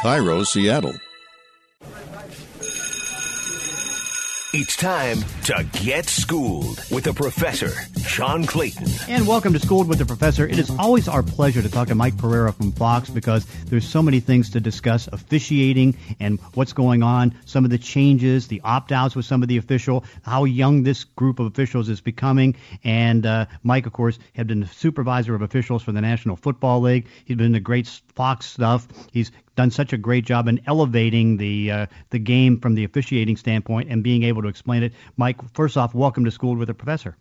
KIRO, Seattle. It's time to get schooled with the professor, John Clayton. And welcome to Schooled with the Professor. It is always our pleasure to talk to Mike Pereira from Fox because there's so many things to discuss officiating and what's going on, some of the changes, the opt outs with some of the official, how young this group of officials is becoming. And uh, Mike, of course, had been the supervisor of officials for the National Football League. He's been the great Fox stuff. He's done such a great job in elevating the uh, the game from the officiating standpoint and being able to explain it. Mike, first off, welcome to School with the Professor.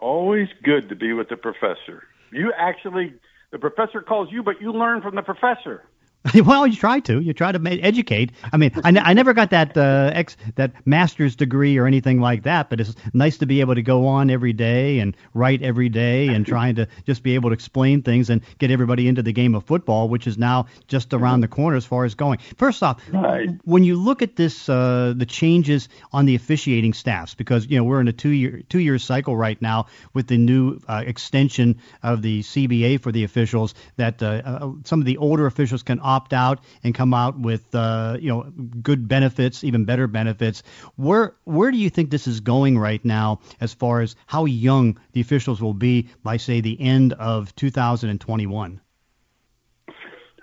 Always good to be with the professor. You actually, the professor calls you, but you learn from the professor. well, you try to. You try to educate. I mean, I, I never got that uh, ex that master's degree or anything like that, but it's nice to be able to go on every day and write every day and trying to just be able to explain things and get everybody into the game of football, which is now just around the corner as far as going. First off, Right. when you look at this, uh, the changes on the officiating staffs, because you know we're in a two year two year cycle right now with the new uh, extension of the CBA for the officials, that uh, uh, some of the older officials can opt out and come out with uh, you know good benefits, even better benefits. Where where do you think this is going right now, as far as how young the officials will be by say the end of 2021?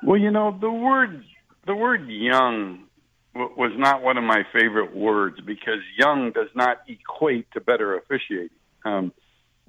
Well, you know, the word the word young w- was not one of my favorite words because young does not equate to better officiating. Um,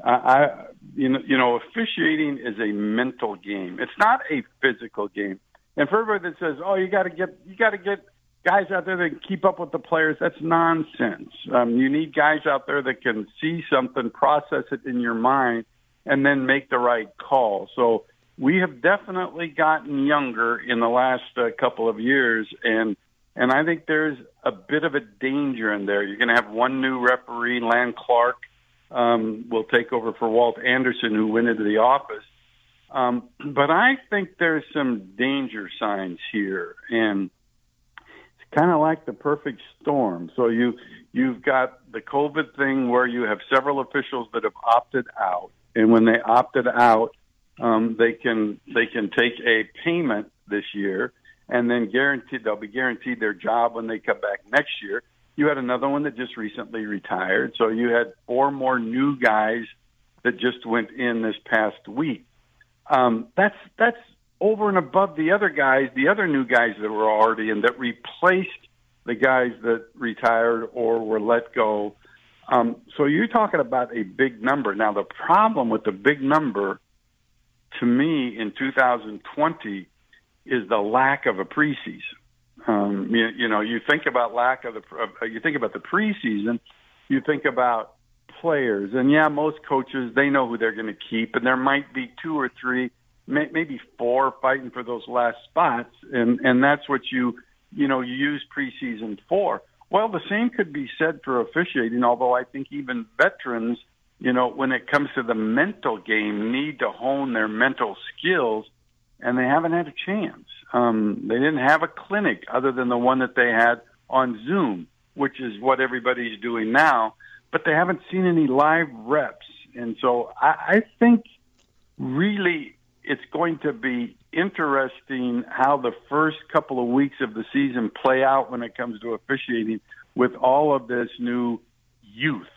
I you know, you know, officiating is a mental game. It's not a physical game. And for everybody that says, "Oh, you got to get you got to get guys out there that can keep up with the players," that's nonsense. Um, you need guys out there that can see something, process it in your mind, and then make the right call. So we have definitely gotten younger in the last uh, couple of years, and and I think there's a bit of a danger in there. You're going to have one new referee, Land Clark, um, will take over for Walt Anderson, who went into the office. Um, but I think there's some danger signs here, and it's kind of like the perfect storm. So you you've got the COVID thing where you have several officials that have opted out, and when they opted out, um, they can they can take a payment this year, and then guaranteed they'll be guaranteed their job when they come back next year. You had another one that just recently retired, so you had four more new guys that just went in this past week. Um, that's that's over and above the other guys, the other new guys that were already in that replaced the guys that retired or were let go. Um, so you're talking about a big number. Now the problem with the big number, to me, in 2020, is the lack of a preseason. Um, you, you know, you think about lack of the, uh, you think about the preseason, you think about players, and yeah, most coaches they know who they're going to keep, and there might be two or three, may, maybe four fighting for those last spots, and and that's what you you know you use preseason for. Well, the same could be said for officiating, although I think even veterans, you know, when it comes to the mental game, need to hone their mental skills, and they haven't had a chance. Um, they didn't have a clinic other than the one that they had on Zoom, which is what everybody's doing now, but they haven't seen any live reps. And so I, I think really it's going to be interesting how the first couple of weeks of the season play out when it comes to officiating with all of this new youth,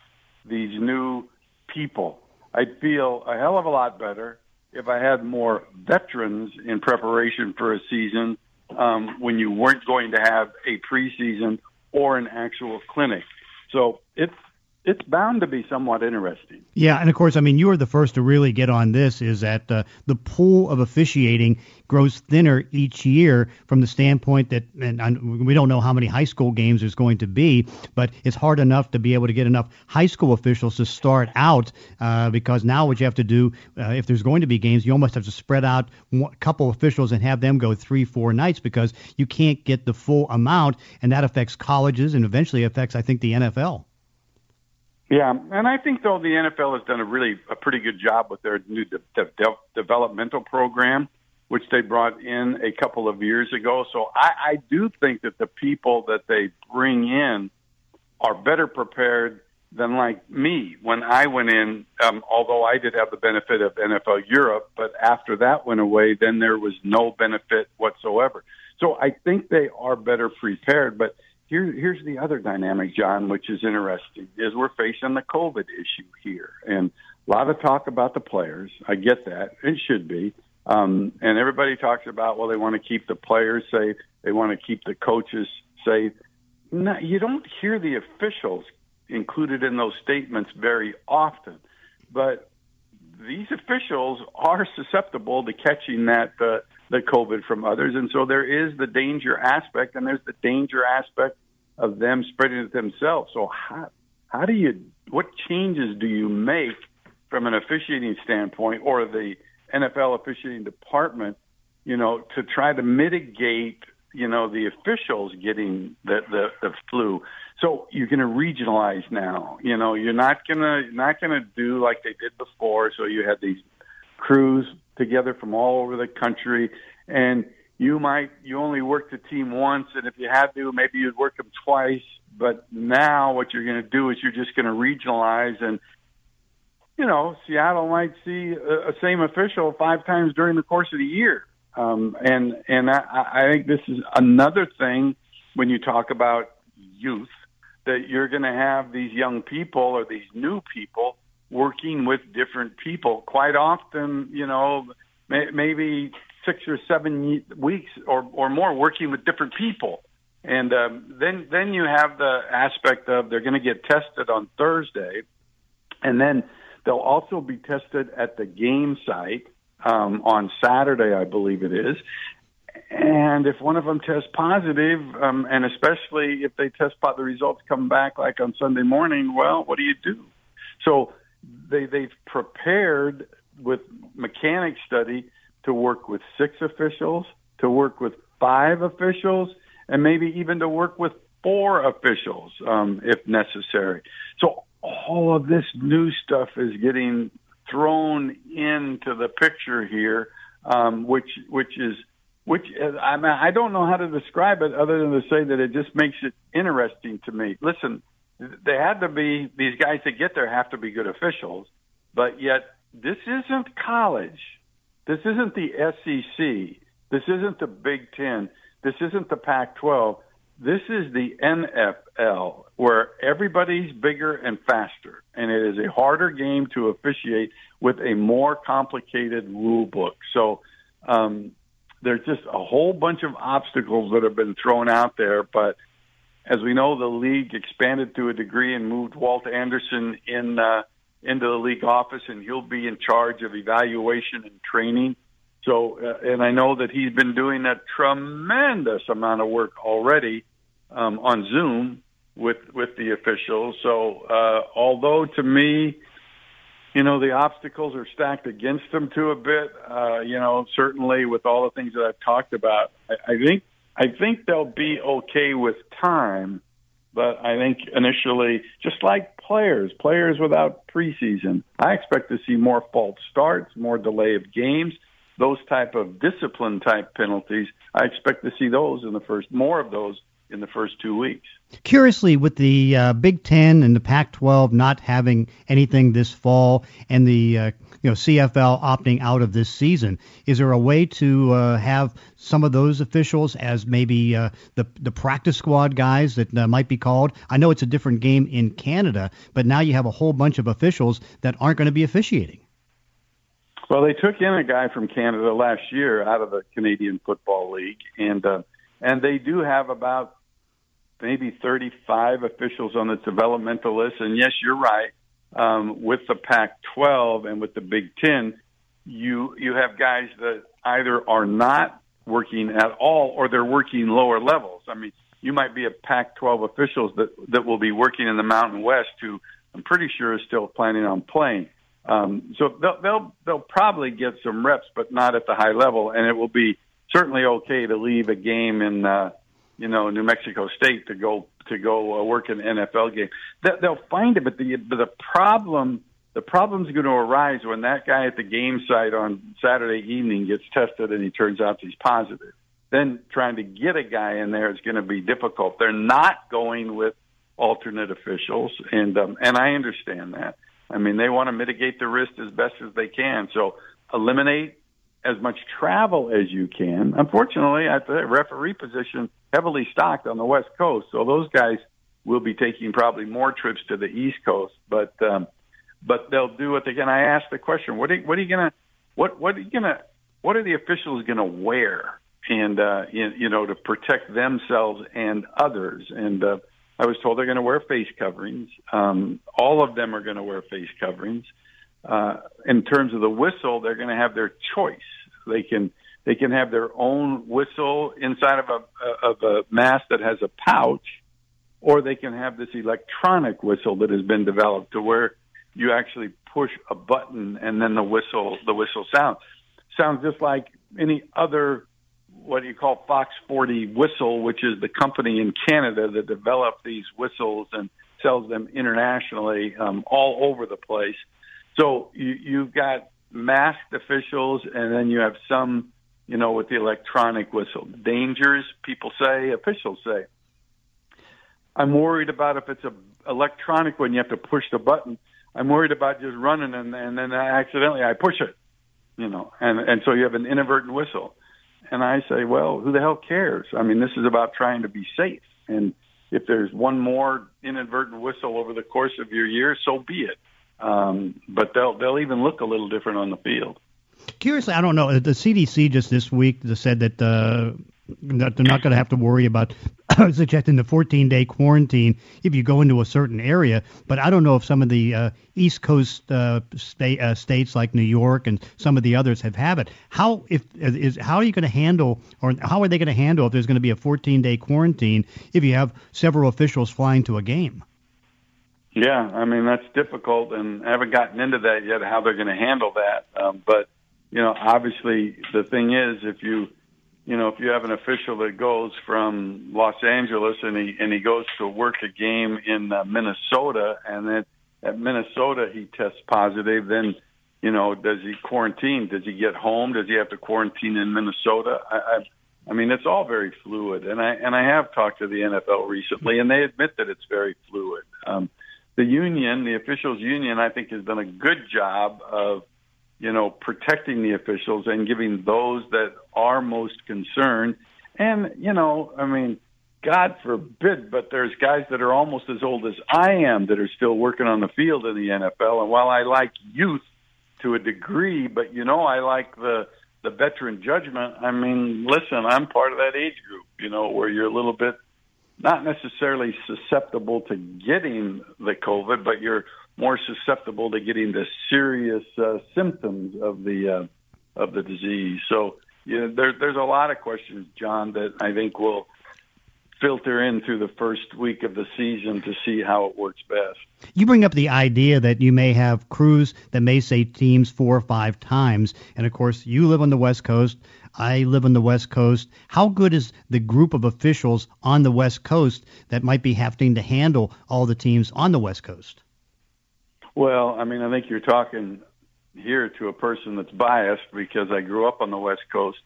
these new people. I'd feel a hell of a lot better if I had more veterans in preparation for a season um, when you weren't going to have a preseason or an actual clinic. So it's it's bound to be somewhat interesting. Yeah, and of course, I mean, you were the first to really get on this. Is that uh, the pool of officiating grows thinner each year from the standpoint that, and we don't know how many high school games there's going to be, but it's hard enough to be able to get enough high school officials to start out uh, because now what you have to do, uh, if there's going to be games, you almost have to spread out a couple officials and have them go three, four nights because you can't get the full amount, and that affects colleges and eventually affects, I think, the NFL. Yeah, and I think though the NFL has done a really a pretty good job with their new de- de- de- developmental program, which they brought in a couple of years ago. So I, I do think that the people that they bring in are better prepared than like me when I went in. Um, although I did have the benefit of NFL Europe, but after that went away, then there was no benefit whatsoever. So I think they are better prepared. But here, here's the other dynamic, John, which is interesting: is we're facing the COVID issue here, and a lot of talk about the players. I get that; it should be. Um, and everybody talks about, well, they want to keep the players safe. They want to keep the coaches safe. No, you don't hear the officials included in those statements very often. But these officials are susceptible to catching that uh, the COVID from others, and so there is the danger aspect, and there's the danger aspect of them spreading it themselves. So how how do you what changes do you make from an officiating standpoint or the NFL officiating department, you know, to try to mitigate you know the officials getting the the, the flu. So you're going to regionalize now. You know, you're not gonna not gonna do like they did before. So you had these crews together from all over the country, and you might you only work the team once, and if you had to, maybe you'd work them twice. But now what you're going to do is you're just going to regionalize and you know, Seattle might see a, a same official five times during the course of the year. Um, and and I, I think this is another thing when you talk about youth that you're going to have these young people or these new people working with different people. Quite often, you know, may, maybe six or seven weeks or or more working with different people. And um, then then you have the aspect of they're going to get tested on Thursday, and then they'll also be tested at the game site um, on Saturday, I believe it is. And if one of them tests positive, um, and especially if they test positive, the results come back like on Sunday morning, well, what do you do? So they they've prepared with mechanic study to work with six officials, to work with five officials, and maybe even to work with four officials um, if necessary. So all of this new stuff is getting thrown into the picture here, um, which which is which I mean I don't know how to describe it other than to say that it just makes it interesting to me. Listen, they had to be these guys that get there have to be good officials, but yet this isn't college. This isn't the SEC. This isn't the Big Ten. This isn't the Pac-12. This is the NFL where everybody's bigger and faster, and it is a harder game to officiate with a more complicated rule book. So um, there's just a whole bunch of obstacles that have been thrown out there. But as we know, the league expanded to a degree and moved Walt Anderson in uh, into the league office, and he'll be in charge of evaluation and training. So, uh, and I know that he's been doing a tremendous amount of work already um, on Zoom with with the officials. So, uh, although to me, you know, the obstacles are stacked against them to a bit. Uh, you know, certainly with all the things that I've talked about, I, I think I think they'll be okay with time. But I think initially, just like players, players without preseason, I expect to see more false starts, more delay of games those type of discipline type penalties, I expect to see those in the first more of those in the first two weeks. Curiously, with the uh, Big Ten and the Pac-12 not having anything this fall, and the uh, you know CFL opting out of this season, is there a way to uh, have some of those officials as maybe uh, the the practice squad guys that uh, might be called? I know it's a different game in Canada, but now you have a whole bunch of officials that aren't going to be officiating. Well, they took in a guy from Canada last year out of the Canadian Football League, and uh, and they do have about maybe 35 officials on the developmental list. And yes, you're right. Um, with the Pac-12 and with the Big Ten, you you have guys that either are not working at all or they're working lower levels. I mean, you might be a Pac-12 officials that that will be working in the Mountain West who I'm pretty sure is still planning on playing. Um, so they'll, they'll they'll probably get some reps, but not at the high level, and it will be certainly okay to leave a game in uh, you know New Mexico State to go to go uh, work an NFL game. They, they'll find it, but the but the problem the problem's going to arise when that guy at the game site on Saturday evening gets tested and he turns out he's positive. Then trying to get a guy in there is going to be difficult. They're not going with alternate officials, and um, and I understand that. I mean, they want to mitigate the risk as best as they can. So eliminate as much travel as you can. Unfortunately, at the referee position, heavily stocked on the West Coast, so those guys will be taking probably more trips to the East Coast. But um, but they'll do what they can. I asked the question: What are, what are you gonna what what are you gonna what are the officials gonna wear? And uh, you, you know to protect themselves and others. And uh, I was told they're going to wear face coverings. Um, all of them are going to wear face coverings. Uh, in terms of the whistle, they're going to have their choice. They can they can have their own whistle inside of a of a mask that has a pouch, or they can have this electronic whistle that has been developed to where you actually push a button and then the whistle the whistle sounds sounds just like any other what do you call Fox 40 whistle, which is the company in Canada that developed these whistles and sells them internationally um, all over the place. So you, you've got masked officials, and then you have some, you know, with the electronic whistle. Dangers, people say, officials say. I'm worried about if it's a electronic when you have to push the button. I'm worried about just running and, and then accidentally I push it, you know, and and so you have an inadvertent whistle. And I say, well, who the hell cares? I mean, this is about trying to be safe. And if there's one more inadvertent whistle over the course of your year, so be it. Um, but they'll they'll even look a little different on the field. Curiously, I don't know. The CDC just this week said that uh, that they're not going to have to worry about suggesting the 14 day quarantine if you go into a certain area. But I don't know if some of the uh, East Coast uh, state, uh, states like New York and some of the others have have it. How if is how are you going to handle or how are they going to handle if there's going to be a 14 day quarantine if you have several officials flying to a game? Yeah, I mean that's difficult, and I haven't gotten into that yet. How they're going to handle that, um, but you know, obviously the thing is if you you know, if you have an official that goes from Los Angeles and he and he goes to work a game in uh, Minnesota, and then at Minnesota he tests positive, then you know, does he quarantine? Does he get home? Does he have to quarantine in Minnesota? I, I, I mean, it's all very fluid, and I and I have talked to the NFL recently, and they admit that it's very fluid. The union, the officials' union, I think has done a good job of you know, protecting the officials and giving those that are most concerned. And, you know, I mean, God forbid, but there's guys that are almost as old as I am that are still working on the field in the NFL. And while I like youth to a degree, but you know, I like the the veteran judgment. I mean, listen, I'm part of that age group, you know, where you're a little bit not necessarily susceptible to getting the COVID, but you're more susceptible to getting the serious uh, symptoms of the uh, of the disease. So you know, there, there's a lot of questions, John, that I think will filter in through the first week of the season to see how it works best. You bring up the idea that you may have crews that may say teams four or five times, and of course, you live on the West Coast. I live on the West Coast. How good is the group of officials on the West Coast that might be having to handle all the teams on the West Coast? Well, I mean, I think you're talking here to a person that's biased because I grew up on the West Coast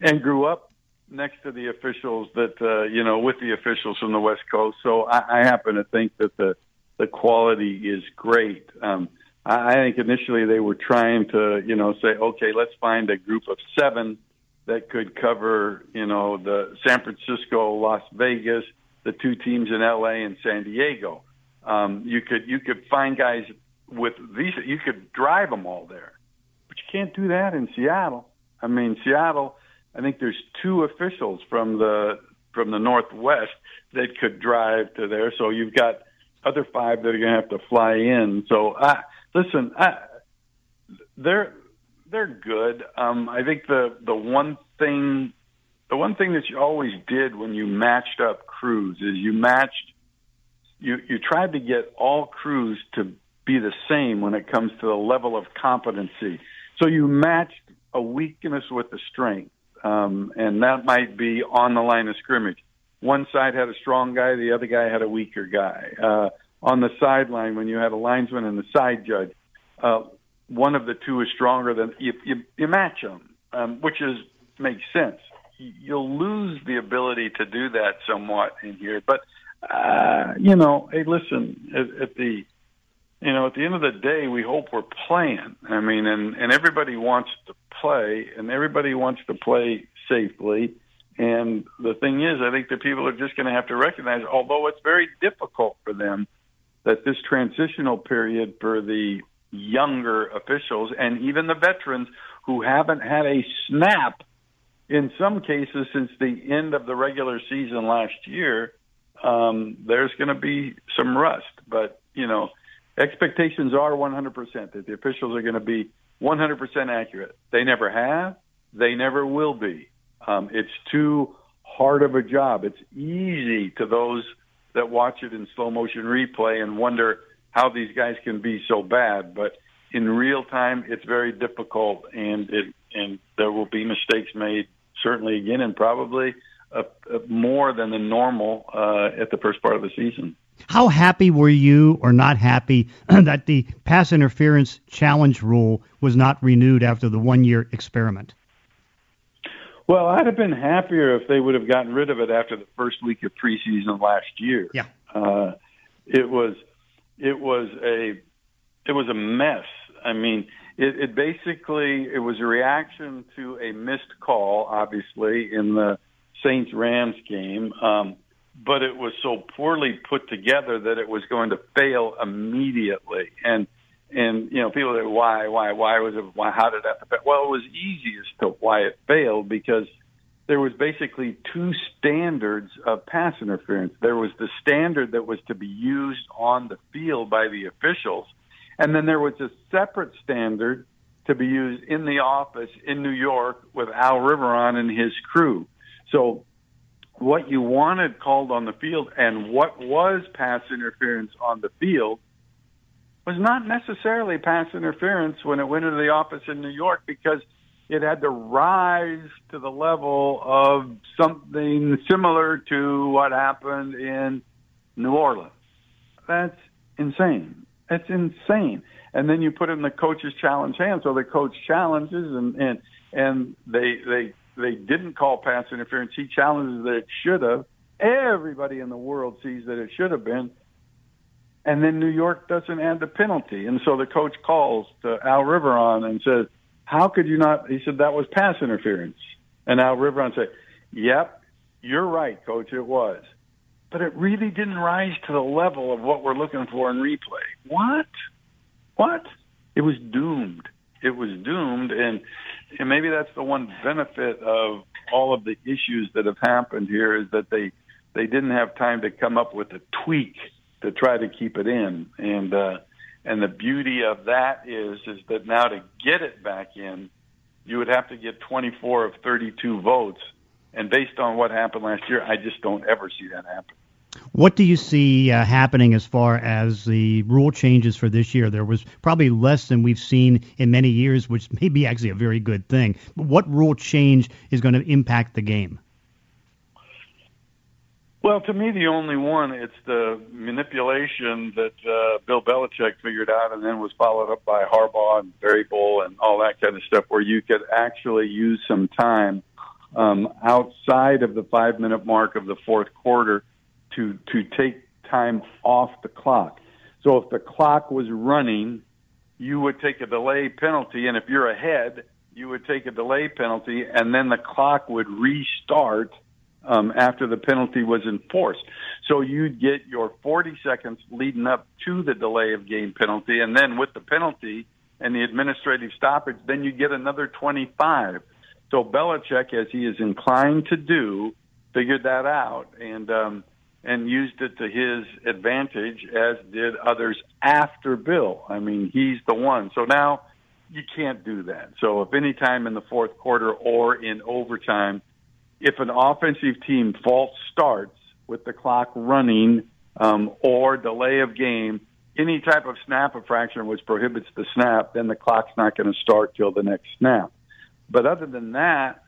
and grew up next to the officials that uh, you know with the officials from the West Coast. So I, I happen to think that the the quality is great. Um, I think initially they were trying to you know say, okay, let's find a group of seven that could cover you know the San Francisco, Las Vegas, the two teams in LA and San Diego. Um, you could you could find guys with these, you could drive them all there, but you can't do that in Seattle. I mean, Seattle. I think there's two officials from the from the Northwest that could drive to there. So you've got other five that are going to have to fly in. So I listen. I, they're they're good. Um, I think the the one thing the one thing that you always did when you matched up crews is you matched you you tried to get all crews to be the same when it comes to the level of competency. So you matched a weakness with a strength, um, and that might be on the line of scrimmage. One side had a strong guy, the other guy had a weaker guy. Uh, on the sideline, when you had a linesman and the side judge, uh, one of the two is stronger than you. You, you match them, um, which is makes sense. You'll lose the ability to do that somewhat in here, but uh, you know, hey, listen, at, at the you know, at the end of the day, we hope we're playing. I mean, and and everybody wants to play, and everybody wants to play safely. And the thing is, I think that people are just going to have to recognize, although it's very difficult for them, that this transitional period for the younger officials and even the veterans who haven't had a snap in some cases since the end of the regular season last year, um, there's going to be some rust. But, you know, expectations are 100% that the officials are going to be 100% accurate. They never have. They never will be. Um, it's too hard of a job. It's easy to those that watch it in slow motion replay and wonder how these guys can be so bad. But in real time, it's very difficult, and it and there will be mistakes made certainly again, and probably uh, uh, more than the normal uh, at the first part of the season. How happy were you or not happy that the pass interference challenge rule was not renewed after the one year experiment? Well, I'd have been happier if they would have gotten rid of it after the first week of preseason last year. Yeah. Uh, it was it was a it was a mess. I mean, it, it basically it was a reaction to a missed call, obviously in the Saints Rams game. Um, but it was so poorly put together that it was going to fail immediately. And and you know, people say, why, why, why was it? Why, how did that? Well, it was easy as to why it failed because there was basically two standards of pass interference. There was the standard that was to be used on the field by the officials, and then there was a separate standard to be used in the office in New York with Al Riveron and his crew. So what you wanted called on the field and what was pass interference on the field was not necessarily pass interference when it went into the office in New York because it had to rise to the level of something similar to what happened in New Orleans. That's insane. That's insane. And then you put in the coach's challenge hand, so the coach challenges and and and they they they didn't call pass interference. He challenges that it should have. Everybody in the world sees that it should have been. And then New York doesn't add the penalty. And so the coach calls to Al Riveron and says, How could you not? He said, That was pass interference. And Al Riveron said, Yep, you're right, coach, it was. But it really didn't rise to the level of what we're looking for in replay. What? What? It was doomed. It was doomed. And and maybe that's the one benefit of all of the issues that have happened here is that they they didn't have time to come up with a tweak to try to keep it in. And uh and the beauty of that is is that now to get it back in you would have to get 24 of 32 votes. And based on what happened last year I just don't ever see that happen what do you see uh, happening as far as the rule changes for this year? There was probably less than we've seen in many years, which may be actually a very good thing. But what rule change is going to impact the game? Well, to me, the only one it's the manipulation that uh, Bill Belichick figured out, and then was followed up by Harbaugh and Bull and all that kind of stuff, where you could actually use some time um, outside of the five-minute mark of the fourth quarter to to take time off the clock. So if the clock was running, you would take a delay penalty, and if you're ahead, you would take a delay penalty, and then the clock would restart um, after the penalty was enforced. So you'd get your 40 seconds leading up to the delay of game penalty, and then with the penalty and the administrative stoppage, then you get another 25. So Belichick, as he is inclined to do, figured that out, and um, and used it to his advantage, as did others after Bill. I mean, he's the one. So now you can't do that. So if any time in the fourth quarter or in overtime, if an offensive team false starts with the clock running um, or delay of game, any type of snap infraction which prohibits the snap, then the clock's not going to start till the next snap. But other than that,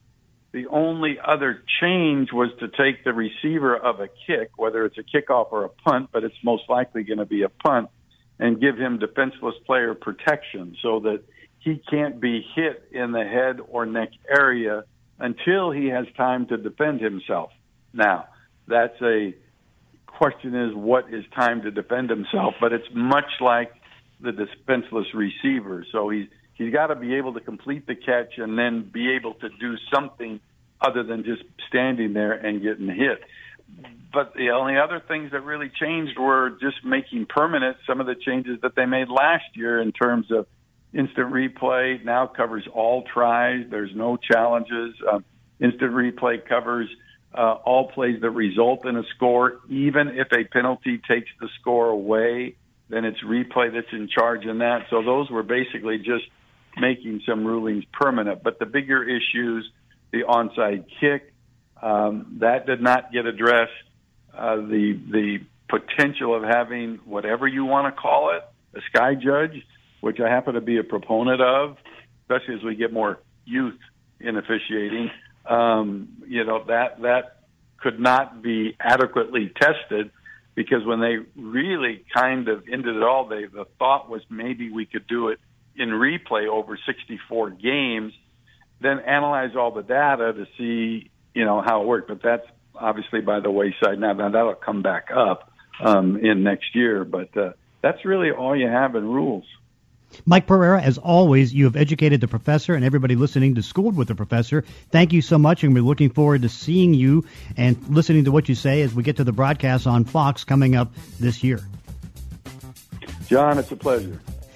the only other change was to take the receiver of a kick, whether it's a kickoff or a punt, but it's most likely going to be a punt, and give him defenseless player protection so that he can't be hit in the head or neck area until he has time to defend himself. Now, that's a question is what is time to defend himself, but it's much like the defenseless receiver. So he's he's got to be able to complete the catch and then be able to do something other than just standing there and getting hit. But the only other things that really changed were just making permanent some of the changes that they made last year in terms of instant replay now covers all tries. There's no challenges. Um, instant replay covers uh, all plays that result in a score, even if a penalty takes the score away, then it's replay that's in charge in that. So those were basically just making some rulings permanent. But the bigger issues, the onside kick, um, that did not get addressed. Uh, the the potential of having whatever you want to call it, a sky judge, which I happen to be a proponent of, especially as we get more youth in officiating um, you know that that could not be adequately tested because when they really kind of ended it all, they the thought was maybe we could do it in replay over 64 games, then analyze all the data to see you know how it worked. But that's obviously by the wayside now. Now that'll come back up um, in next year, but uh, that's really all you have in rules. Mike Pereira, as always, you have educated the professor and everybody listening to Schooled with the Professor. Thank you so much, and we're looking forward to seeing you and listening to what you say as we get to the broadcast on Fox coming up this year. John, it's a pleasure.